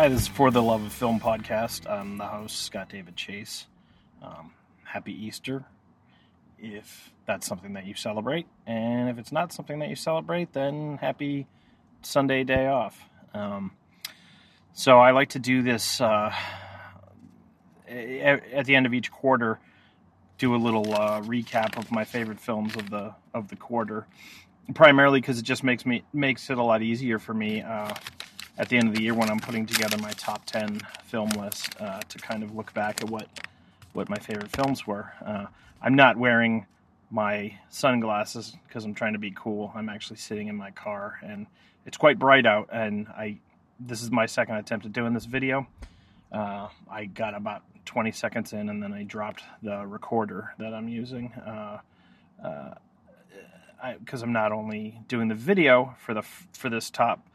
Hi, this is For the Love of Film podcast. I'm the host, Scott David Chase. Um, happy Easter, if that's something that you celebrate. And if it's not something that you celebrate, then happy Sunday day off. Um, so I like to do this uh, at the end of each quarter, do a little uh, recap of my favorite films of the of the quarter. Primarily because it just makes me makes it a lot easier for me uh, at the end of the year when I'm putting together my top ten film list uh, to kind of look back at what what my favorite films were. Uh, I'm not wearing my sunglasses because I'm trying to be cool. I'm actually sitting in my car and it's quite bright out and I this is my second attempt at doing this video. Uh, I got about 20 seconds in and then I dropped the recorder that I'm using because uh, I'm not only doing the video for the for this top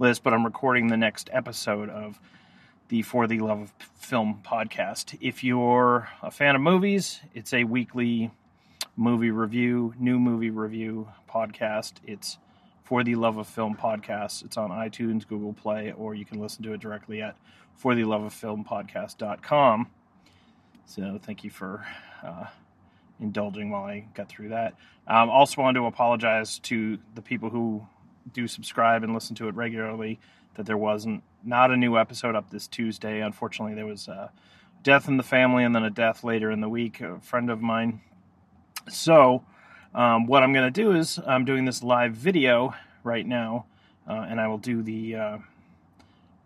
list, but I'm recording the next episode of the For the Love of Film podcast. If you're a fan of movies, it's a weekly movie review, new movie review podcast. It's For the Love of Film podcast. It's on iTunes, Google Play, or you can listen to it directly at For the Love of Film podcast.com. So thank you for uh, indulging while I got through that. Um, also, wanted to apologize to the people who do subscribe and listen to it regularly that there wasn't not a new episode up this Tuesday. Unfortunately, there was a death in the family and then a death later in the week. A friend of mine. So, um, what I'm going to do is I'm doing this live video right now, uh, and I will do the uh,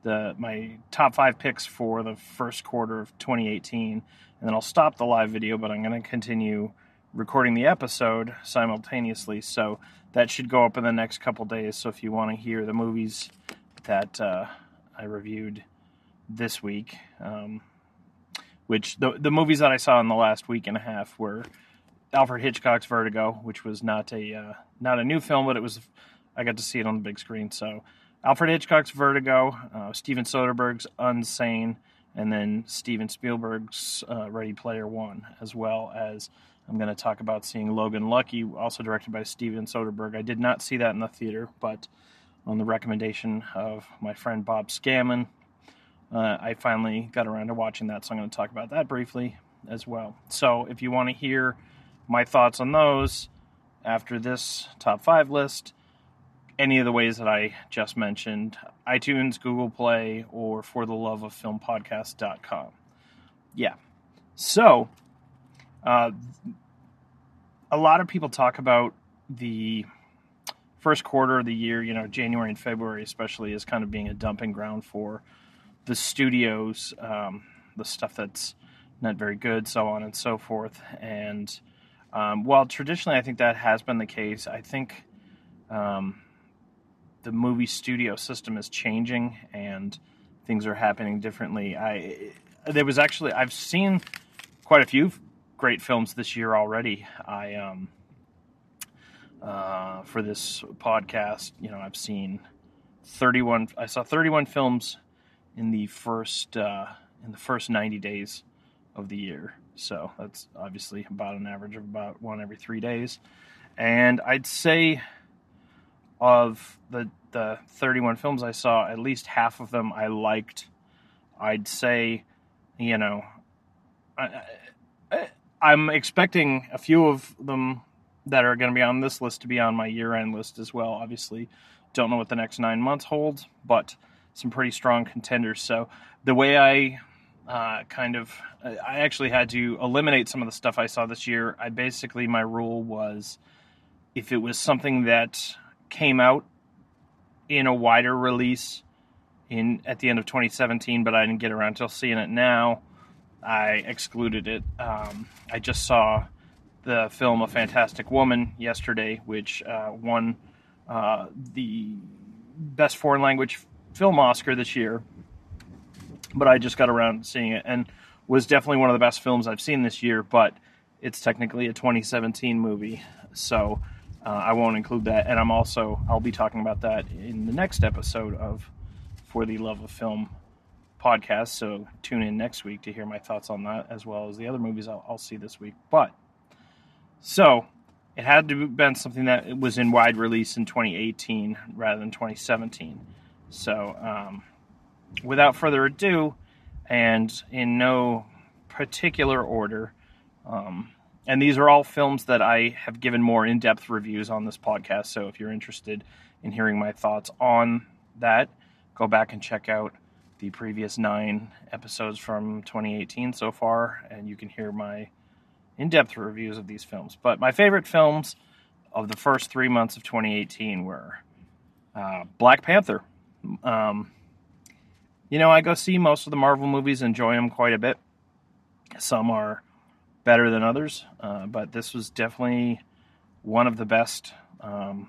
the my top five picks for the first quarter of 2018, and then I'll stop the live video. But I'm going to continue recording the episode simultaneously, so that should go up in the next couple days. So if you want to hear the movies that uh, I reviewed this week, um, which the the movies that I saw in the last week and a half were Alfred Hitchcock's Vertigo, which was not a uh, not a new film, but it was I got to see it on the big screen. So Alfred Hitchcock's Vertigo, uh, Steven Soderbergh's Unsane, and then Steven Spielberg's uh, Ready Player One, as well as I'm going to talk about seeing Logan Lucky, also directed by Steven Soderbergh. I did not see that in the theater, but on the recommendation of my friend Bob Scammon, uh, I finally got around to watching that, so I'm going to talk about that briefly as well. So, if you want to hear my thoughts on those after this top five list, any of the ways that I just mentioned iTunes, Google Play, or for the love of film podcast.com. Yeah. So, uh, a lot of people talk about the first quarter of the year, you know, January and February especially, as kind of being a dumping ground for the studios, um, the stuff that's not very good, so on and so forth. And um, while traditionally I think that has been the case, I think um, the movie studio system is changing and things are happening differently. I there was actually I've seen quite a few great films this year already. I um, uh, for this podcast. You know, I've seen 31. I saw 31 films in the first uh, in the first 90 days of the year. So that's obviously about an average of about one every three days. And I'd say of the the 31 films I saw, at least half of them I liked. I'd say, you know, I'm expecting a few of them that are going to be on this list to be on my year end list as well. Obviously, don't know what the next nine months holds, but some pretty strong contenders. So the way I uh, kind of, I actually had to eliminate some of the stuff I saw this year. I basically, my rule was if it was something that came out in a wider release in at the end of 2017, but I didn't get around to seeing it now, I excluded it. Um, I just saw the film A Fantastic Woman yesterday, which uh, won uh, the Best Foreign Language Film Oscar this year. But I just got around seeing it and was definitely one of the best films I've seen this year, but it's technically a 2017 movie. So uh, I won't include that. And I'm also, I'll be talking about that in the next episode of For the Love of Film podcast. So tune in next week to hear my thoughts on that as well as the other movies I'll, I'll see this week. But so it had to have been something that was in wide release in 2018 rather than 2017. So um, without further ado, and in no particular order, um, and these are all films that I have given more in depth reviews on this podcast. So if you're interested in hearing my thoughts on that, go back and check out the previous nine episodes from 2018 so far, and you can hear my in depth reviews of these films. But my favorite films of the first three months of 2018 were uh, Black Panther. Um, you know, I go see most of the Marvel movies, enjoy them quite a bit. Some are better than others, uh, but this was definitely one of the best um,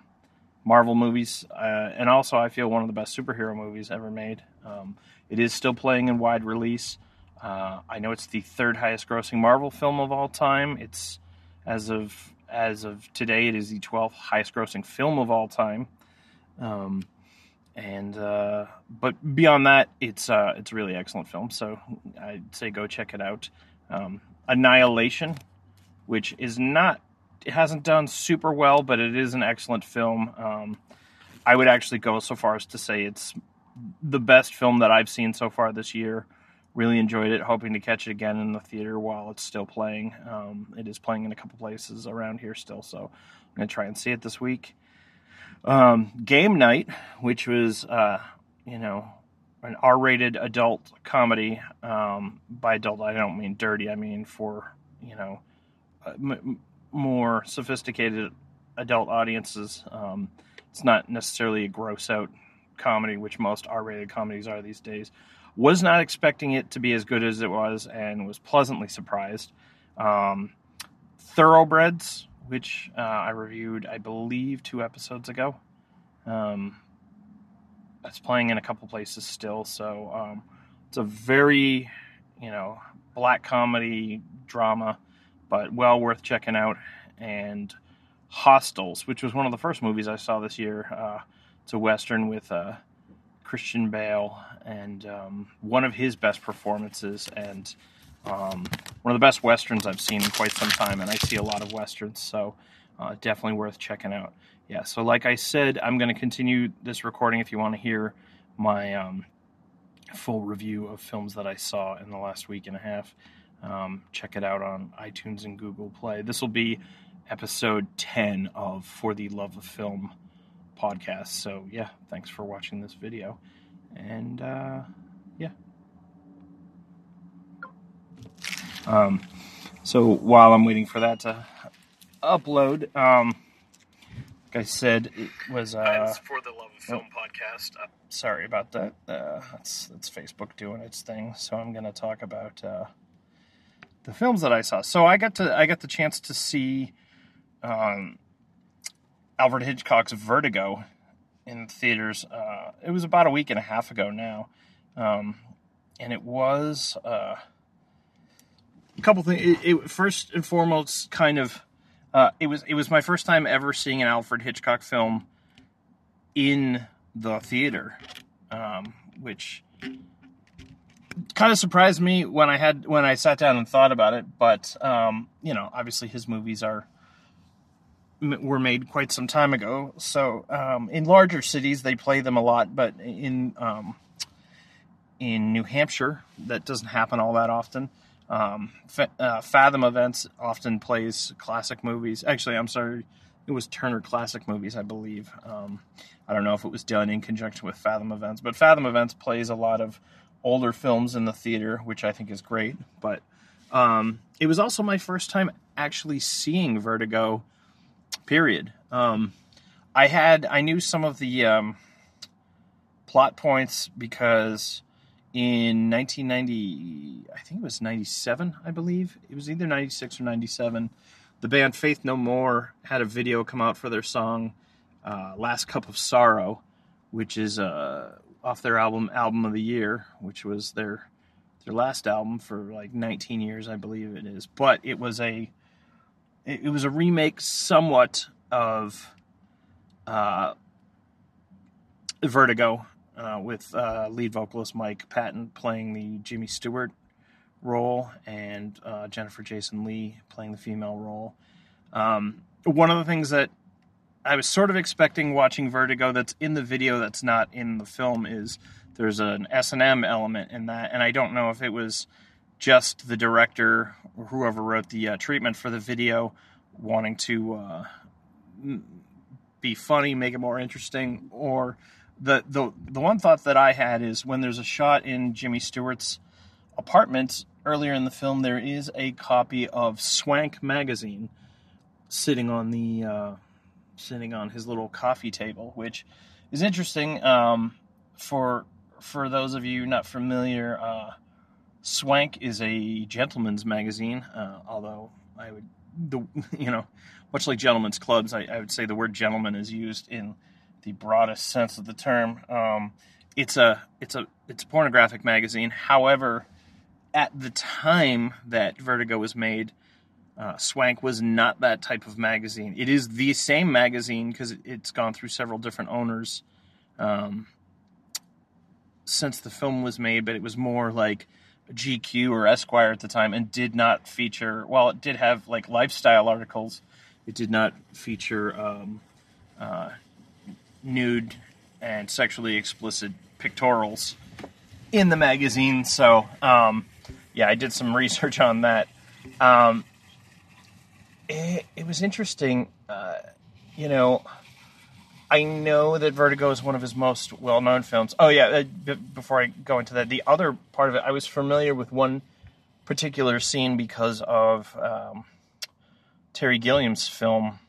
Marvel movies, uh, and also I feel one of the best superhero movies ever made. Um, it is still playing in wide release. Uh, I know it's the third highest grossing Marvel film of all time. It's as of as of today, it is the 12th highest grossing film of all time. Um, and uh, but beyond that, it's uh, it's a really excellent film. So I'd say go check it out. Um, Annihilation, which is not it hasn't done super well, but it is an excellent film. Um, I would actually go so far as to say it's the best film that I've seen so far this year. Really enjoyed it. Hoping to catch it again in the theater while it's still playing. Um, it is playing in a couple places around here still, so I'm gonna try and see it this week. Um, Game Night, which was uh, you know an R-rated adult comedy. Um, by adult, I don't mean dirty. I mean for you know uh, more sophisticated adult audiences. Um, it's not necessarily a gross out comedy, which most R-rated comedies are these days. Was not expecting it to be as good as it was, and was pleasantly surprised. Um, Thoroughbreds, which uh, I reviewed, I believe, two episodes ago. Um, it's playing in a couple places still, so um, it's a very, you know, black comedy drama, but well worth checking out. And Hostiles, which was one of the first movies I saw this year. Uh, it's a western with uh, Christian Bale and um, one of his best performances and um, one of the best westerns I've seen in quite some time. And I see a lot of westerns, so uh, definitely worth checking out. Yeah, so like I said, I'm going to continue this recording if you want to hear my um, full review of films that I saw in the last week and a half. Um, check it out on iTunes and Google Play. This will be episode 10 of For the Love of Film podcast. So, yeah, thanks for watching this video. And, uh, yeah. Um, so, while I'm waiting for that to upload, um, like I said, it was. Uh, for the Love of Film oh, podcast. Uh, sorry about that. Uh, that's, that's Facebook doing its thing. So, I'm going to talk about. Uh, the films that I saw. So I got to I got the chance to see um, Alfred Hitchcock's Vertigo in theaters. Uh, it was about a week and a half ago now, um, and it was uh, a couple things. It, it, first and foremost, kind of, uh, it was it was my first time ever seeing an Alfred Hitchcock film in the theater, um, which kind of surprised me when I had when I sat down and thought about it. But um, you know, obviously his movies are were made quite some time ago. So um, in larger cities, they play them a lot, but in um, in New Hampshire, that doesn't happen all that often. Um, uh, Fathom Events often plays classic movies. Actually, I'm sorry, it was Turner Classic Movies, I believe. Um, I don't know if it was done in conjunction with Fathom Events, but Fathom Events plays a lot of older films in the theater, which I think is great. But um, it was also my first time actually seeing Vertigo period. Um, I had I knew some of the um, plot points because in 1990, I think it was 97, I believe it was either 96 or 97. The band Faith No More had a video come out for their song uh, "Last Cup of Sorrow," which is uh, off their album "Album of the Year," which was their their last album for like 19 years, I believe it is. But it was a it, was a remake somewhat of uh, Vertigo uh, with uh, lead vocalist Mike Patton playing the Jimmy Stewart role and uh, Jennifer Jason Leigh playing the female role. Um, one of the things that I was sort of expecting watching Vertigo that's in the video that's not in the film is there's an S and M element in that, and I don't know if it was just the director or whoever wrote the uh, treatment for the video wanting to uh, be funny, make it more interesting, or the the the one thought that I had is when there's a shot in Jimmy Stewart's apartment earlier in the film, there is a copy of Swank magazine sitting on the uh, sitting on his little coffee table, which is interesting. Um, for for those of you not familiar, uh, Swank is a gentleman's magazine. Uh, although I would the you know much like gentlemen's clubs, I, I, would say the word gentleman is used in the broadest sense of the term. Um, it's a it's a it's a pornographic magazine. However, at the time that Vertigo was made, uh, Swank was not that type of magazine. It is the same magazine because it's gone through several different owners um, since the film was made, but it was more like GQ or Esquire at the time and did not feature, well, it did have like lifestyle articles, it did not feature um, uh, nude and sexually explicit pictorials in the magazine. So, um, yeah, I did some research on that. Um, it, it was interesting. Uh, you know, I know that Vertigo is one of his most well known films. Oh, yeah, uh, b- before I go into that, the other part of it, I was familiar with one particular scene because of um, Terry Gilliam's film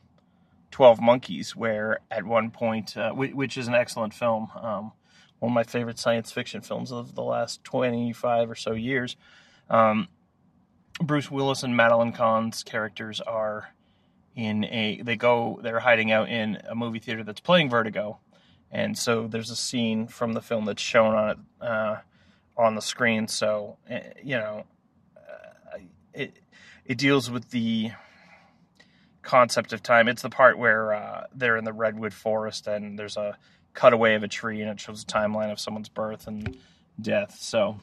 12 Monkeys, where at one point, uh, which is an excellent film, um, one of my favorite science fiction films of the last 25 or so years. Um, Bruce Willis and Madeline Kahn's characters are in a they go they're hiding out in a movie theater that's playing Vertigo, and so there's a scene from the film that's shown on it uh, on the screen. So eh, you know, uh, it it deals with the concept of time. It's the part where uh, they're in the redwood forest and there's a cutaway of a tree and it shows a timeline of someone's birth and death. So.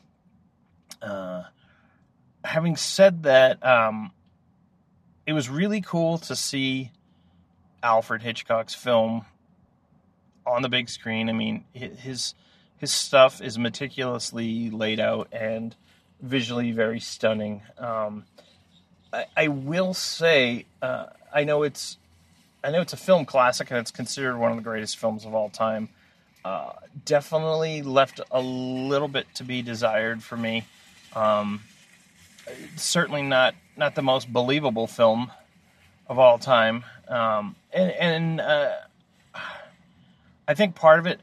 Having said that, um, it was really cool to see Alfred Hitchcock's film on the big screen. I mean, his his stuff is meticulously laid out and visually very stunning. Um, I, I, will say, uh, I know it's I know it's a film classic and it's considered one of the greatest films of all time. Uh, definitely left a little bit to be desired for me. Um, certainly not not the most believable film of all time, um, and, and uh, I think part of it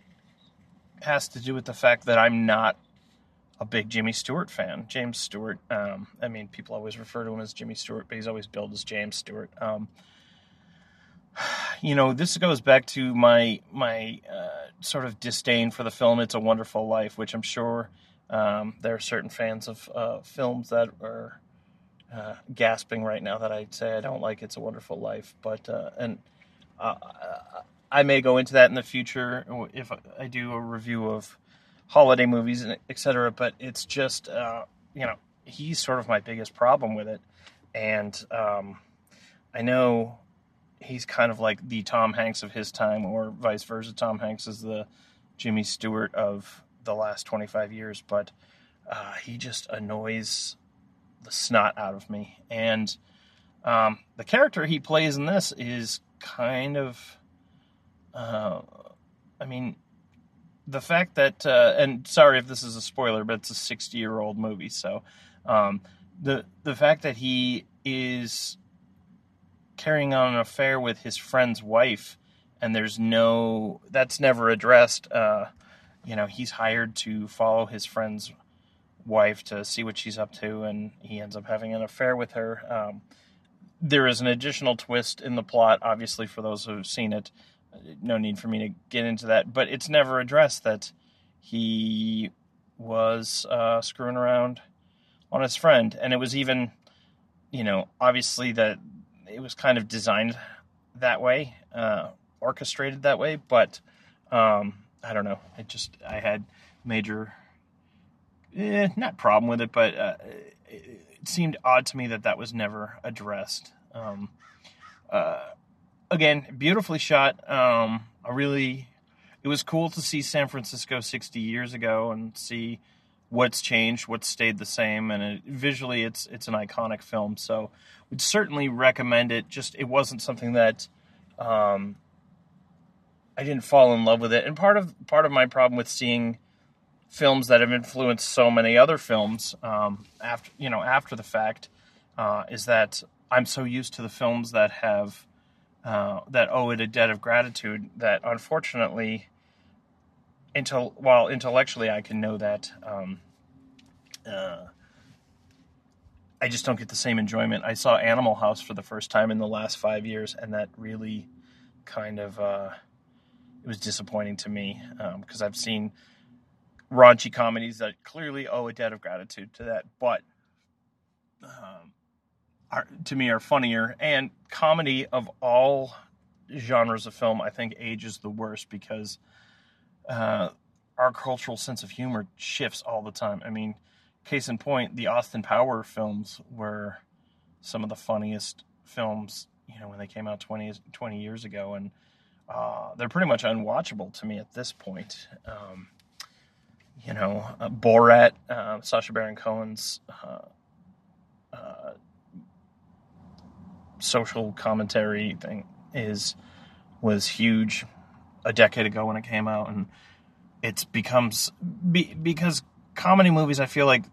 has to do with the fact that I'm not a big Jimmy Stewart fan. James Stewart, um, I mean, people always refer to him as Jimmy Stewart, but he's always billed as James Stewart. Um, you know, this goes back to my my uh, sort of disdain for the film "It's a Wonderful Life," which I'm sure um, there are certain fans of uh, films that are uh, gasping right now that I'd say I don't like It's a Wonderful Life, but uh, and uh, I may go into that in the future if I do a review of holiday movies and etc. But it's just uh, you know he's sort of my biggest problem with it, and um, I know he's kind of like the Tom Hanks of his time, or vice versa. Tom Hanks is the Jimmy Stewart of the last 25 years, but uh, he just annoys the snot out of me. And um, the character he plays in this is kind of, uh, I mean, the fact that, uh, and sorry if this is a spoiler, but it's a 60 year old movie, so um, the the fact that he is carrying on an affair with his friend's wife, and there's no that's never addressed. Uh, you know, he's hired to follow his friend's wife to see what she's up to, and he ends up having an affair with her. Um, there is an additional twist in the plot, obviously, for those who've seen it. No need for me to get into that, but it's never addressed that he was uh, screwing around on his friend, and it was even, you know, obviously that it was kind of designed that way, uh, orchestrated that way, but um, I don't know. It just I had major, eh, not problem with it, but uh, it, it, seemed odd to me that that was never addressed. Um, uh, again, beautifully shot. Um, a really, it was cool to see San Francisco 60 years ago and see what's changed, what's stayed the same, and it, visually, it's it's an iconic film. So, would certainly recommend it. Just it wasn't something that um, I didn't fall in love with it, and part of part of my problem with seeing films that have influenced so many other films um, after you know after the fact uh, is that I'm so used to the films that have uh, that owe it a debt of gratitude that unfortunately until while intellectually I can know that um, uh, I just don't get the same enjoyment. I saw Animal House for the first time in the last five years, and that really kind of uh, it was disappointing to me because um, I've seen raunchy comedies that clearly owe a debt of gratitude to that, but um, are, to me are funnier. And comedy of all genres of film, I think ages the worst because uh, our cultural sense of humor shifts all the time. I mean, case in point, the Austin Power films were some of the funniest films, you know, when they came out 20, 20 years ago. And uh, they're pretty much unwatchable to me at this point. Um, you know, uh, Borat, uh, Sacha Baron Cohen's uh, uh, social commentary thing is was huge a decade ago when it came out, and it's becomes be, because comedy movies. I feel like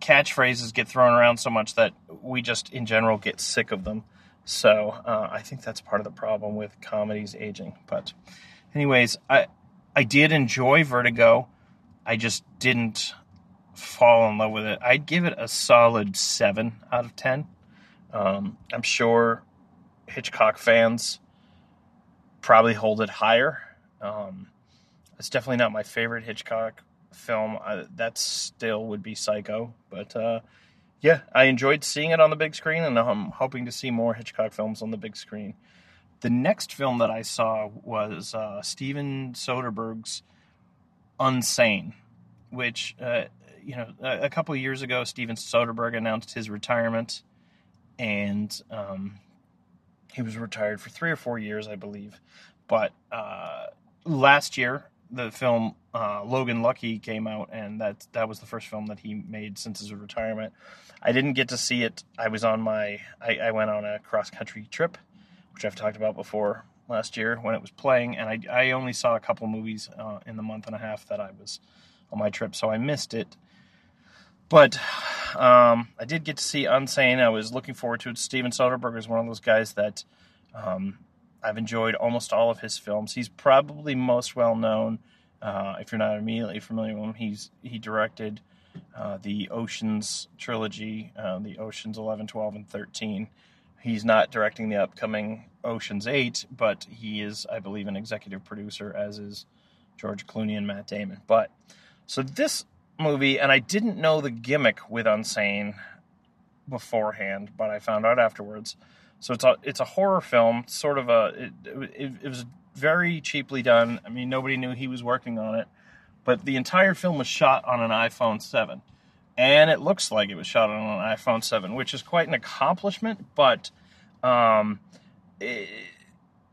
catchphrases get thrown around so much that we just, in general, get sick of them. So uh, I think that's part of the problem with comedies aging. But, anyways, I I did enjoy Vertigo. I just didn't fall in love with it. I'd give it a solid seven out of ten. Um, I'm sure Hitchcock fans probably hold it higher. Um, it's definitely not my favorite Hitchcock film. I, that still would be Psycho, but uh, yeah, I enjoyed seeing it on the big screen, and I'm hoping to see more Hitchcock films on the big screen. The next film that I saw was uh, Steven Soderbergh's Unsane, which uh, you know a, couple years ago, Steven Soderbergh announced his retirement, and um, he was retired for three or four years, I believe. But uh, last year, the film uh, Logan Lucky came out, and that that was the first film that he made since his retirement. I didn't get to see it. I was on my I, I went on a cross country trip, which I've talked about before last year when it was playing, and I I only saw a couple movies uh, in the month and a half that I was on my trip, so I missed it. But um, I did get to see Unsane. I was looking forward to it. Steven Soderbergh is one of those guys that um, I've enjoyed almost all of his films. He's probably most well known, uh, if you're not immediately familiar with him. He's he directed uh, the Oceans trilogy, uh, the Oceans 11, 12, and 13. He's not directing the upcoming Oceans 8, but he is, I believe, an executive producer, as is George Clooney and Matt Damon. But so this movie, and I didn't know the gimmick with Unsane beforehand, but I found out afterwards. So it's a it's a horror film, sort of a it, it, it, was very cheaply done. I mean, nobody knew he was working on it, but the entire film was shot on an iPhone seven, and it looks like it was shot on an iPhone seven, which is quite an accomplishment. But um, it,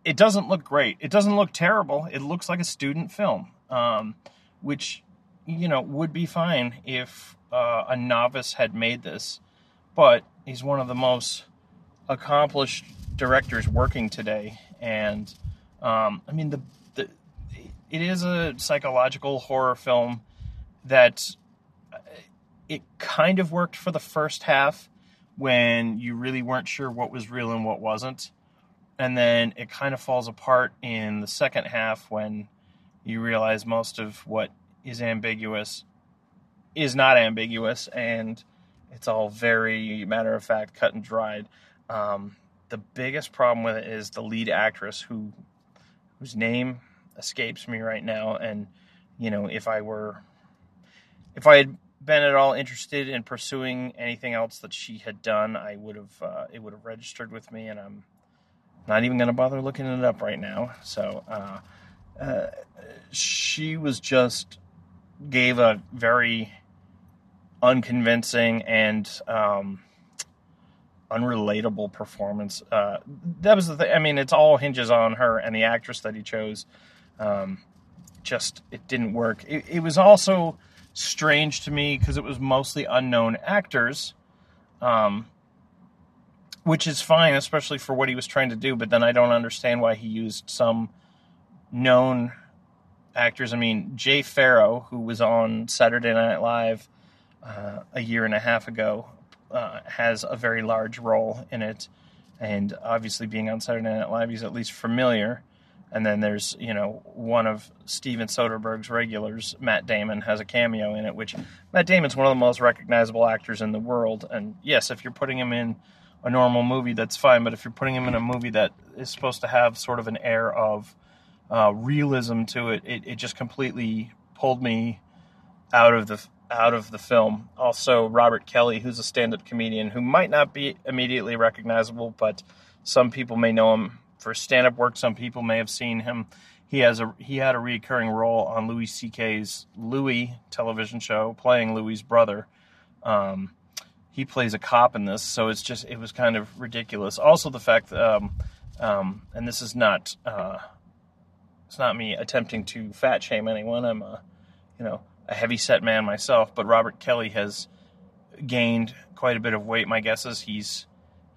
it doesn't look great. It doesn't look terrible. It looks like a student film, um, which you know, would be fine if uh, a novice had made this, but he's one of the most accomplished directors working today, and um, I mean the, the it is a psychological horror film that uh, it kind of worked for the first half when you really weren't sure what was real and what wasn't, and then it kind of falls apart in the second half when you realize most of what is ambiguous is not ambiguous. And it's all very matter of fact cut and dried um, the biggest problem with it is the lead actress who whose name escapes me right now. And you know if i were if i had been at all interested in pursuing anything else that she had done i would have uh, it would have registered with me. And i'm not even going to bother looking it up right now. So uh, uh, she was just gave a very unconvincing and um, unrelatable performance. Uh, that was the thing. I mean, it's all hinges on her and the actress that he chose. Um, just it didn't work. It, it was also strange to me because it was mostly unknown actors, um, which is fine, especially for what he was trying to do. But then I don't understand why he used some known actors. I mean, Jay Pharoah, who was on Saturday Night Live uh, a year and a half ago, uh, has a very large role in it. And obviously, being on Saturday Night Live, he's at least familiar. And then there's, you know, one of Steven Soderbergh's regulars, Matt Damon, has a cameo in it, which Matt Damon's one of the most recognizable actors in the world. And yes, if you're putting him in a normal movie, that's fine. But if you're putting him in a movie that is supposed to have sort of an air of uh, realism to it, it, it just completely pulled me out of the out of the film. Also, Robert Kelly, who's a stand-up comedian who might not be immediately recognizable, but some people may know him for stand-up work. Some people may have seen him. He has a he had a recurring role on Louis C.K.'s Louie television show, playing Louie's brother. Um, he plays a cop in this, so it's just it was kind of ridiculous. Also, the fact, that, um, um, and this is not uh, it's not me attempting to fat shame anyone. I'm a you know a heavy set man myself, but Robert Kelly has gained quite a bit of weight. My guess is he's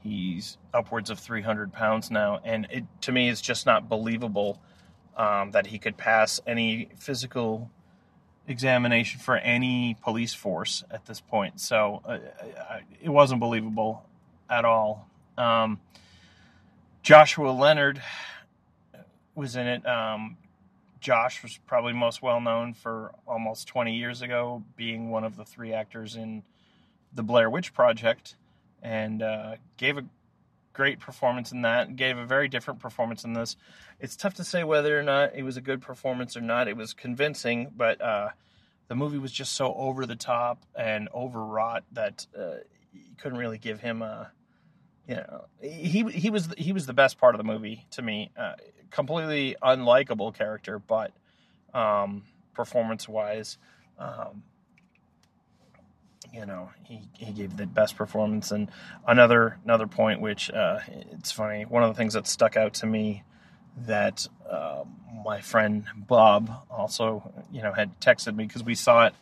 he's upwards of 300 pounds now, and it to me is just not believable um, that he could pass any physical examination for any police force at this point. So uh, it wasn't believable at all. Um, Joshua Leonard was in it. Um, Josh was probably most well known for almost 20 years ago being one of the three actors in the Blair Witch Project and uh, gave a great performance in that. Gave a very different performance in this. It's tough to say whether or not it was a good performance or not. It was convincing, but uh, the movie was just so over the top and overwrought that uh, you couldn't really give him a. You know, he he was he was the best part of the movie to me. Uh, completely unlikable character, but um, performance wise, um, you know, he, he gave the best performance. And another another point, which uh, it's funny, one of the things that stuck out to me that uh, my friend Bob also, you know, had texted me because we saw it,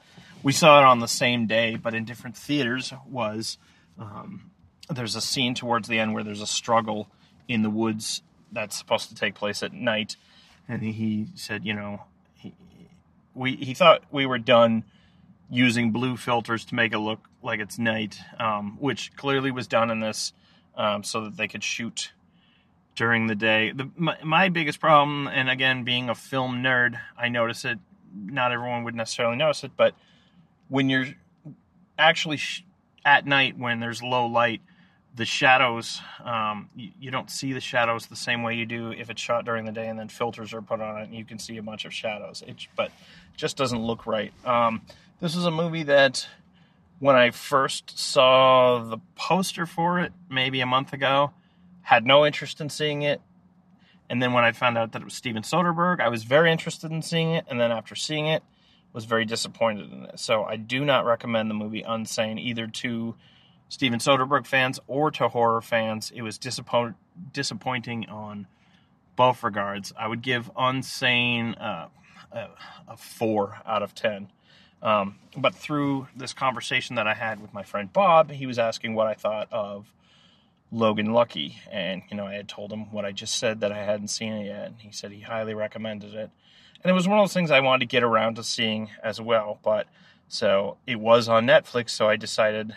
we saw it on the same day, but in different theaters. Was um, there's a scene towards the end where there's a struggle in the woods that's supposed to take place at night, and he said, you know, he we he thought we were done using blue filters to make it look like it's night, um, which clearly was done in this um, so that they could shoot during the day. The, my, my, biggest problem, and again, being a film nerd, I notice it. Not everyone would necessarily notice it, but when you're actually sh- at night when there's low light, the shadows um, you, you, don't see the shadows the same way you do if it's shot during the day and then filters are put on it and you can see a bunch of shadows. It, but just doesn't look right. Um, this is a movie that when I first saw the poster for it, maybe a month ago, had no interest in seeing it. And then when I found out that it was Steven Soderbergh, I was very interested in seeing it. And then after seeing it, was very disappointed in it. So I do not recommend the movie Unsane either to Steven Soderbergh fans or to horror fans. It was disappoint- disappointing on both regards. I would give Unsane uh, a, a, four out of ten. Um, but through this conversation that I had with my friend Bob, he was asking what I thought of Logan Lucky. And, you know, I had told him what I just said that I hadn't seen it yet. And he said he highly recommended it. And it was one of those things I wanted to get around to seeing as well. But so it was on Netflix, so I decided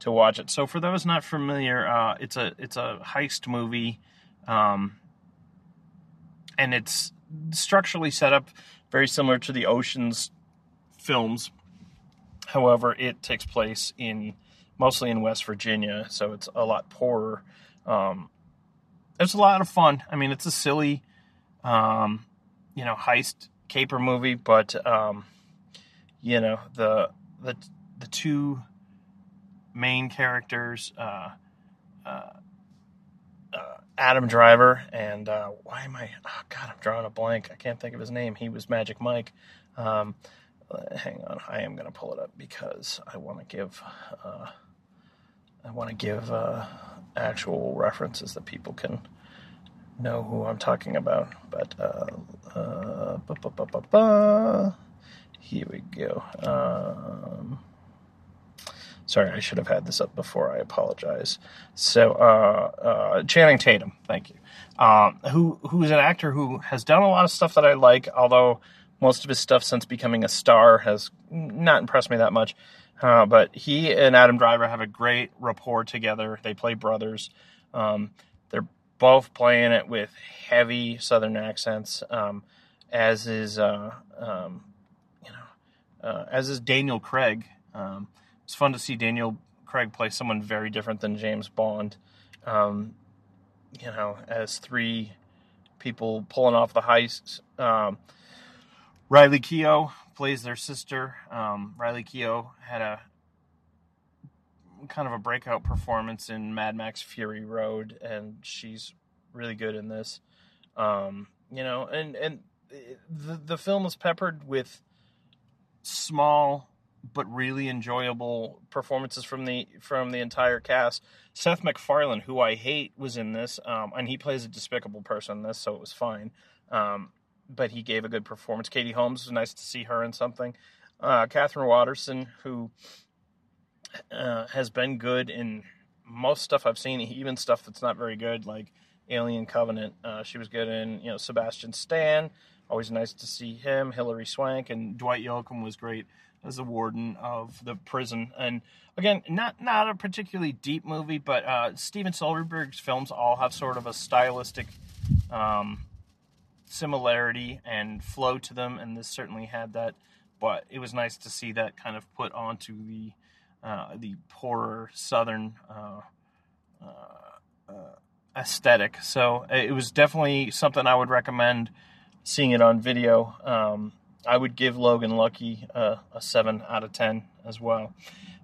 to watch it. So for those not familiar, uh, it's a it's a heist movie, um, and it's structurally set up very similar to the Ocean's films. However, it takes place in mostly in West Virginia, so it's a lot poorer. Um, it's a lot of fun. I mean, it's a silly, um, you know, heist caper movie, but um, you know the the the two main characters, uh, uh, uh Adam Driver and uh, why am I? Oh God, I'm drawing a blank. I can't think of his name. He was Magic Mike. Um, hang on, I am going to pull it up because I want to give uh, I want to give uh, actual references that people can know who I'm talking about. But uh, uh, here we go. Um, sorry, I should have had this up before. I apologize. So, uh, uh, Channing Tatum, thank you. Um, who who is an actor who has done a lot of stuff that I like, although most of his stuff since becoming a star has not impressed me that much. Uh, but he and Adam Driver have a great rapport together. They play brothers. Um, they're both playing it with heavy Southern accents, um, as is uh, um, you know, uh, as is Daniel Craig. It's fun to see Daniel Craig play someone very different than James Bond. Um, you know, as three people pulling off the heists. Um, Riley Keough plays their sister. Um, Riley Keough had a kind of a breakout performance in Mad Max Fury Road, and she's really good in this. Um, you know, and and the the film is peppered with small but really enjoyable performances from the from the entire cast. Seth MacFarlane, who I hate, was in this, um, and he plays a despicable person in this, so it was fine. Um, but he gave a good performance. Katie Holmes was nice to see her in something. Uh, Katherine Waterston, who uh, has been good in most stuff I've seen, even stuff that's not very good, like Alien Covenant. Uh, she was good in, you know, Sebastian Stan. Always nice to see him. Hilary Swank and Dwight Yoakam was great as the warden of the prison. And again, not not a particularly deep movie, but uh, Steven Soderbergh's films all have sort of a stylistic um, similarity and flow to them, and this certainly had that. But it was nice to see that kind of put onto the uh, the poorer Southern uh, uh, aesthetic. So it was definitely something I would recommend seeing it on video. Um, I would give Logan Lucky a, a, seven out of ten as well.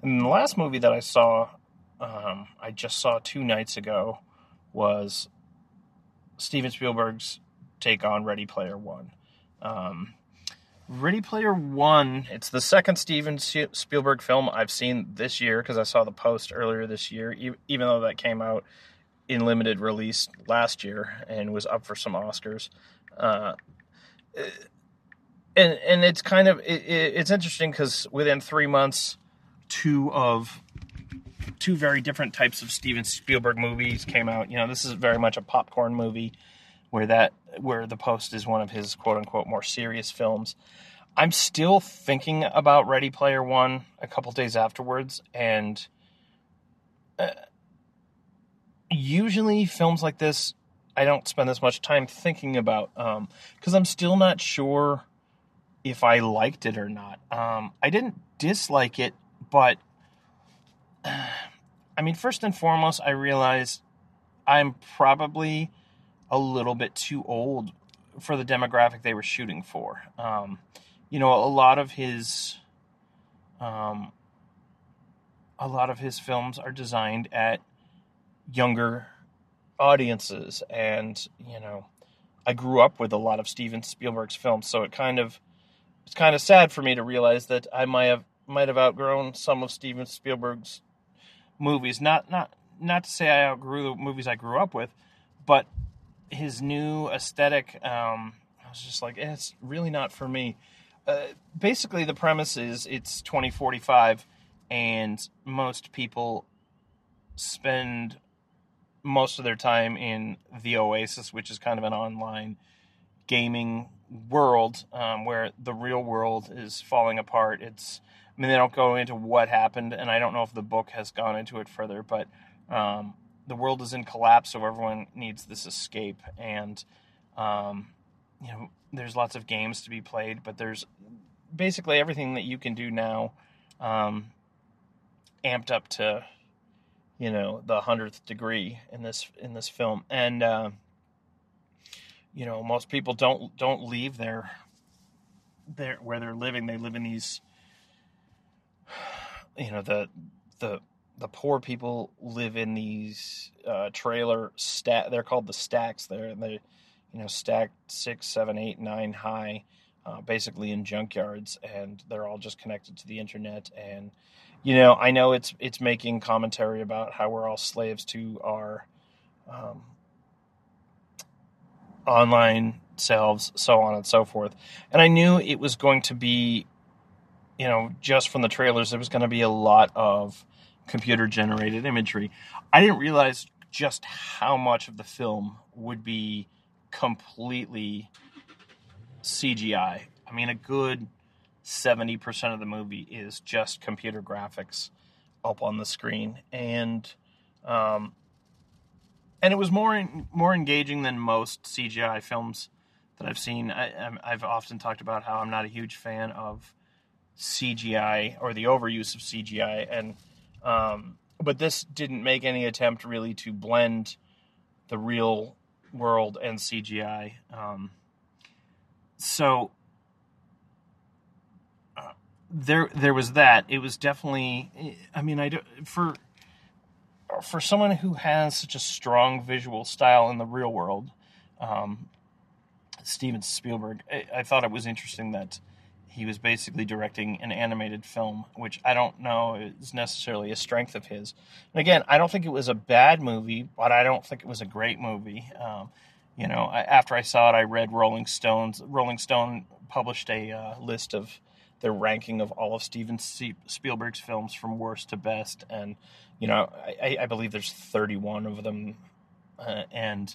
And the last movie that I saw, um, I just saw two nights ago, was Steven Spielberg's take on Ready Player One. Um, Ready Player One, it's the second Steven Spielberg film I've seen this year because I saw the post earlier this year, even though that came out in limited release last year and was up for some Oscars. Uh, and and it's kind of it, it's interesting because within three months, two of two very different types of Steven Spielberg movies came out. You know, this is very much a popcorn movie where that where the post is one of his quote unquote more serious films. I'm still thinking about Ready Player One a couple days afterwards, and uh, usually films like this, I don't spend this much time thinking about because um, I'm still not sure if I liked it or not. Um, I didn't dislike it, but I mean, first and foremost, I realized I'm probably a little bit too old for the demographic they were shooting for. Um, you know, a lot of his, um, a lot of his films are designed at younger audiences, and you know, I grew up with a lot of Steven Spielberg's films, so it kind of it's kind of sad for me to realize that I might have might have outgrown some of Steven Spielberg's movies. Not not not to say I outgrew the movies I grew up with, but his new aesthetic, um, I was just like, eh, it's really not for me. Uh, basically, the premise is it's 2045, and most people spend most of their time in the Oasis, which is kind of an online gaming world um, where the real world is falling apart. It's, I mean, they don't go into what happened, and I don't know if the book has gone into it further, but um, the world is in collapse, so everyone needs this escape. And um, you know, there's lots of games to be played, but there's basically everything that you can do now, um, amped up to you know the hundredth degree in this in this film. And uh, you know, most people don't don't leave their their where they're living. They live in these you know the the the poor people live in these uh, trailer stack. They're called the stacks. There, and they, you know, stacked six, seven, eight, nine high, uh, basically in junkyards, and they're all just connected to the internet. And you know, I know it's it's making commentary about how we're all slaves to our um, online sales, so on and so forth. And I knew it was going to be, you know, just from the trailers, there was going to be a lot of computer generated imagery. I didn't realize just how much of the film would be completely CGI. I mean, a good 70% of the movie is just computer graphics up on the screen. And, um, and it was more more engaging than most CGI films that I've seen. I, have often talked about how I'm not a huge fan of CGI or the overuse of CGI, and um, but this didn't make any attempt really to blend the real world and CGI. Um, so uh, there, there was that. It was definitely. I mean, I do, for for someone who has such a strong visual style in the real world, um, Steven Spielberg, I, I, thought it was interesting that he was basically directing an animated film, which I don't know is necessarily a strength of his. And again, I don't think it was a bad movie, but I don't think it was a great movie. Um, you know, I, after I saw it, I read Rolling Stones. Rolling Stone published a uh, list of their ranking of all of Steven Spielberg's films from worst to best, and you know, I, I believe there's 31 of them, uh, and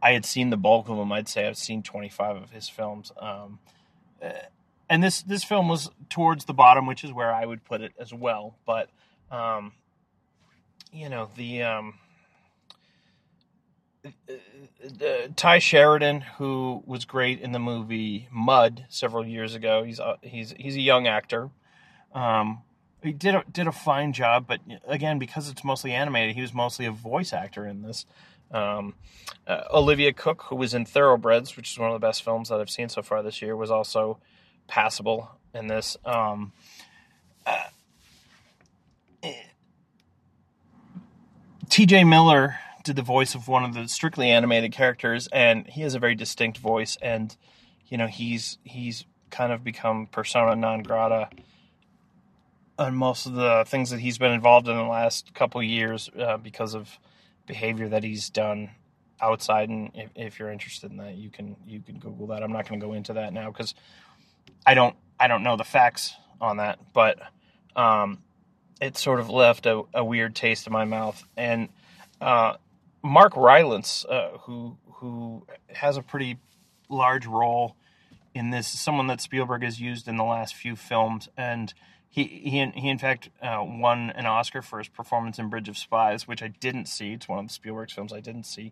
I had seen the bulk of them. I'd say I've seen 25 of his films. Um, uh, and this this film was towards the bottom, which is where I would put it as well. But um, you know the um, Tye Sheridan, who was great in the movie Mud several years ago. He's a, he's he's a young actor. Um, he did a, did a fine job, but again, because it's mostly animated, he was mostly a voice actor in this. Um, uh, Olivia Cooke, who was in Thoroughbreds, which is one of the best films that I've seen so far this year, was also passable in this. Um, uh, T.J. Miller did the voice of one of the strictly animated characters, and he has a very distinct voice, and you know he's he's kind of become persona non grata on most of the things that he's been involved in the last couple years uh, because of behavior that he's done outside. And if, if, you're interested in that, you can you can Google that. I'm not going to go into that now because I don't I don't know the facts on that, but um, it sort of left a, a, weird taste in my mouth. And uh, Mark Rylance, uh, who who has a pretty large role in this, someone that Spielberg has used in the last few films, and he he he in fact uh, won an Oscar for his performance in Bridge of Spies, which I didn't see. It's one of the Spielberg's films I didn't see,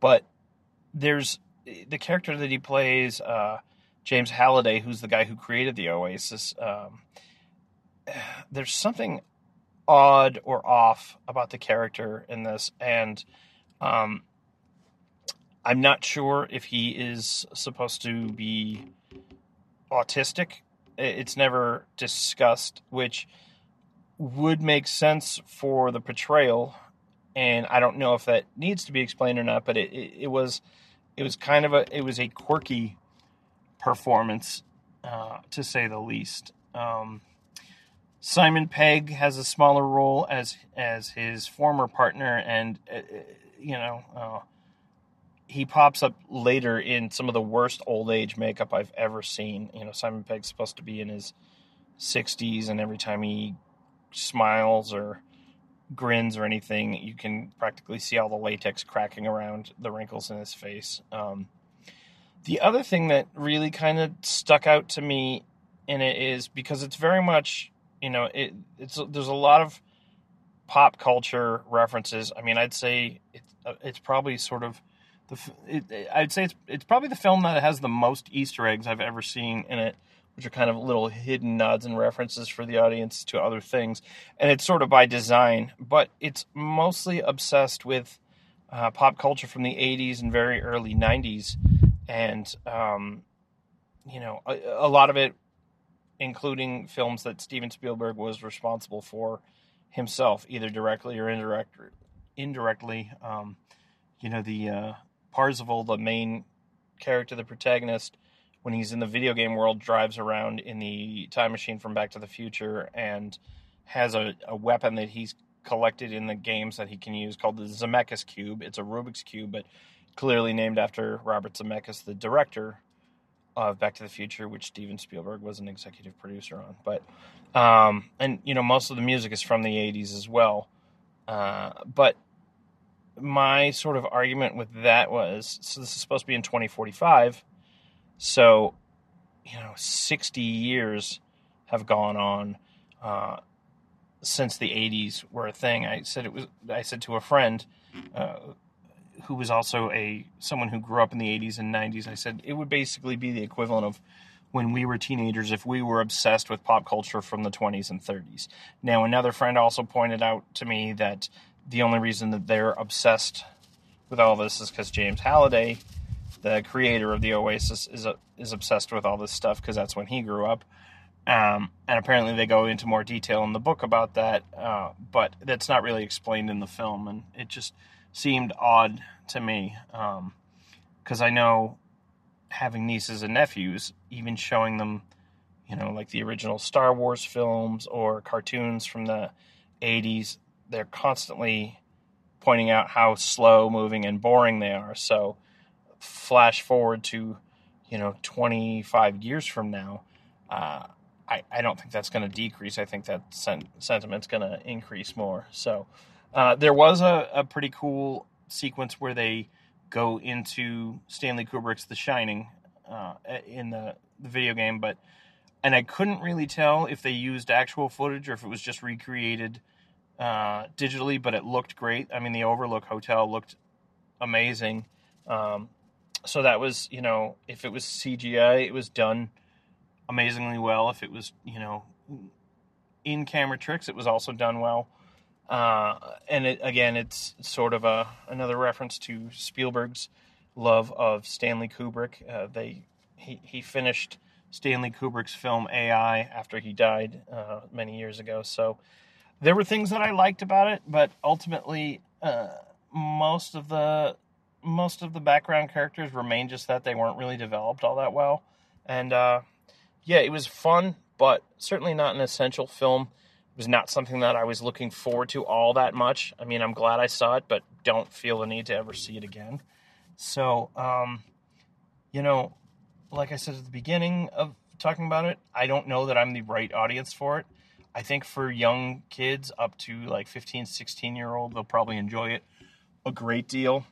but there's the character that he plays. Uh, James Halliday, who's the guy who created the Oasis, um, there's something odd or off about the character in this, and um, I'm not sure if he is supposed to be autistic. It's never discussed, which would make sense for the portrayal, and I don't know if that needs to be explained or not. But it, it, it was it was kind of a it was a quirky performance, uh, to say the least. Um, Simon Pegg has a smaller role as as his former partner, and uh, uh, you know uh, he pops up later in some of the worst old age makeup I've ever seen. You know, Simon Pegg's supposed to be in his 60s, and every time he smiles or grins or anything, you can practically see all the latex cracking around the wrinkles in his face. Um, the other thing that really kind of stuck out to me in it is because it's very much, you know, it, it's there's a lot of pop culture references. I mean, I'd say it, uh, it's probably sort of the it, I'd say it's it's probably the film that has the most Easter eggs I've ever seen in it, which are kind of little hidden nods and references for the audience to other things, and it's sort of by design. But it's mostly obsessed with uh, pop culture from the '80s and very early '90s and um, you know a, a, lot of it, including films that Steven Spielberg was responsible for himself, either directly or indirect, indirectly. Um, you know the uh, Parzival, the main character, the protagonist, when he's in the video game world, drives around in the time machine from Back to the Future and has a, a weapon that he's collected in the games that he can use called the Zemeckis cube. It's a Rubik's cube, but clearly named after Robert Zemeckis, the director of Back to the Future, which Steven Spielberg was an executive producer on. But um, and you know most of the music is from the '80s as well. Uh, but my sort of argument with that was so this is supposed to be in 2045, so you know 60 years have gone on. Uh, since the 80s were a thing. I said it was. I said to a friend uh, who was also a someone who grew up in the 80s and 90s. I said it would basically be the equivalent of when we were teenagers if we were obsessed with pop culture from the 20s and 30s. Now, another friend also pointed out to me that the only reason that they're obsessed with all this is because James Halliday, the creator of the Oasis, is a, is obsessed with all this stuff because that's when he grew up. Um, and apparently they go into more detail in the book about that, uh, but that's not really explained in the film, and it just seemed odd to me because um, I know having nieces and nephews, even showing them, you know, like the original Star Wars films or cartoons from the '80s, they're constantly pointing out how slow moving and boring they are. So, flash forward to, you know, 25 years from now. Uh, I, I don't think that's going to decrease. I think that sen- sentiment's going to increase more. So uh, there was a, a pretty cool sequence where they go into Stanley Kubrick's The Shining uh, in the, the video game, but and I couldn't really tell if they used actual footage or if it was just recreated uh, digitally, but it looked great. I mean, the Overlook Hotel looked amazing. Um, so that was, you know, if it was CGI, it was done amazingly well. If it was, you know, in camera tricks, it was also done well. Uh, and it, again, it's sort of a another reference to Spielberg's love of Stanley Kubrick. Uh, they he he finished Stanley Kubrick's film AI after he died uh, many years ago. So there were things that I liked about it, but ultimately, uh, most of the most of the background characters remain just that they weren't really developed all that well, and uh, yeah, it was fun, but certainly not an essential film. It was not something that I was looking forward to all that much. I mean, I'm glad I saw it, but don't feel the need to ever see it again. So, um, you know, like I said at the beginning of talking about it, I don't know that I'm the right audience for it. I think for young kids up to like 15, 16 year old, they'll probably enjoy it a great deal.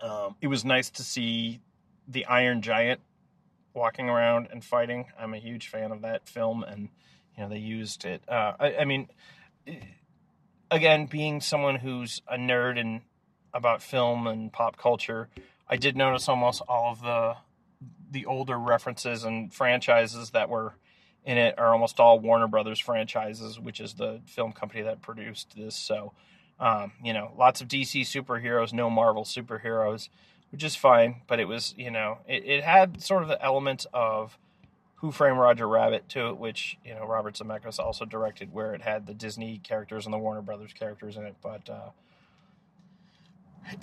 Um, it was nice to see the Iron Giant walking around and fighting. I'm a huge fan of that film, and you know they used it. Uh, I, I, mean, again, being someone who's a nerd and about film and pop culture, I did notice almost all of the the older references and franchises that were in it are almost all Warner Brothers franchises, which is the film company that produced this. So, um, you know, lots of DC superheroes, no Marvel superheroes which is fine. But it was, you know, it, it had sort of the element of Who Framed Roger Rabbit to it, which you know Robert Zemeckis also directed, where it had the Disney characters and the Warner Brothers characters in it. But uh,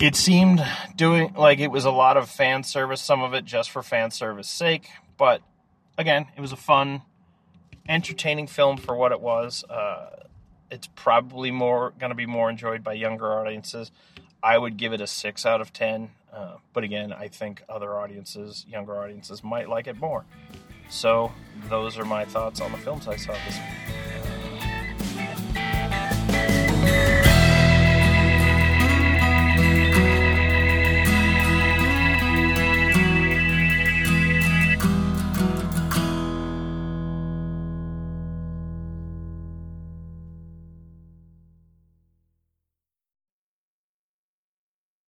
it seemed doing like it was a lot of fan service, some of it just for fan service sake. But again, it was a fun, entertaining film for what it was. Uh, it's probably more going to be more enjoyed by younger audiences. I would give it a six out of ten. Uh, but again, I think other audiences, younger audiences, might like it more. So those are my thoughts on the films I saw this week.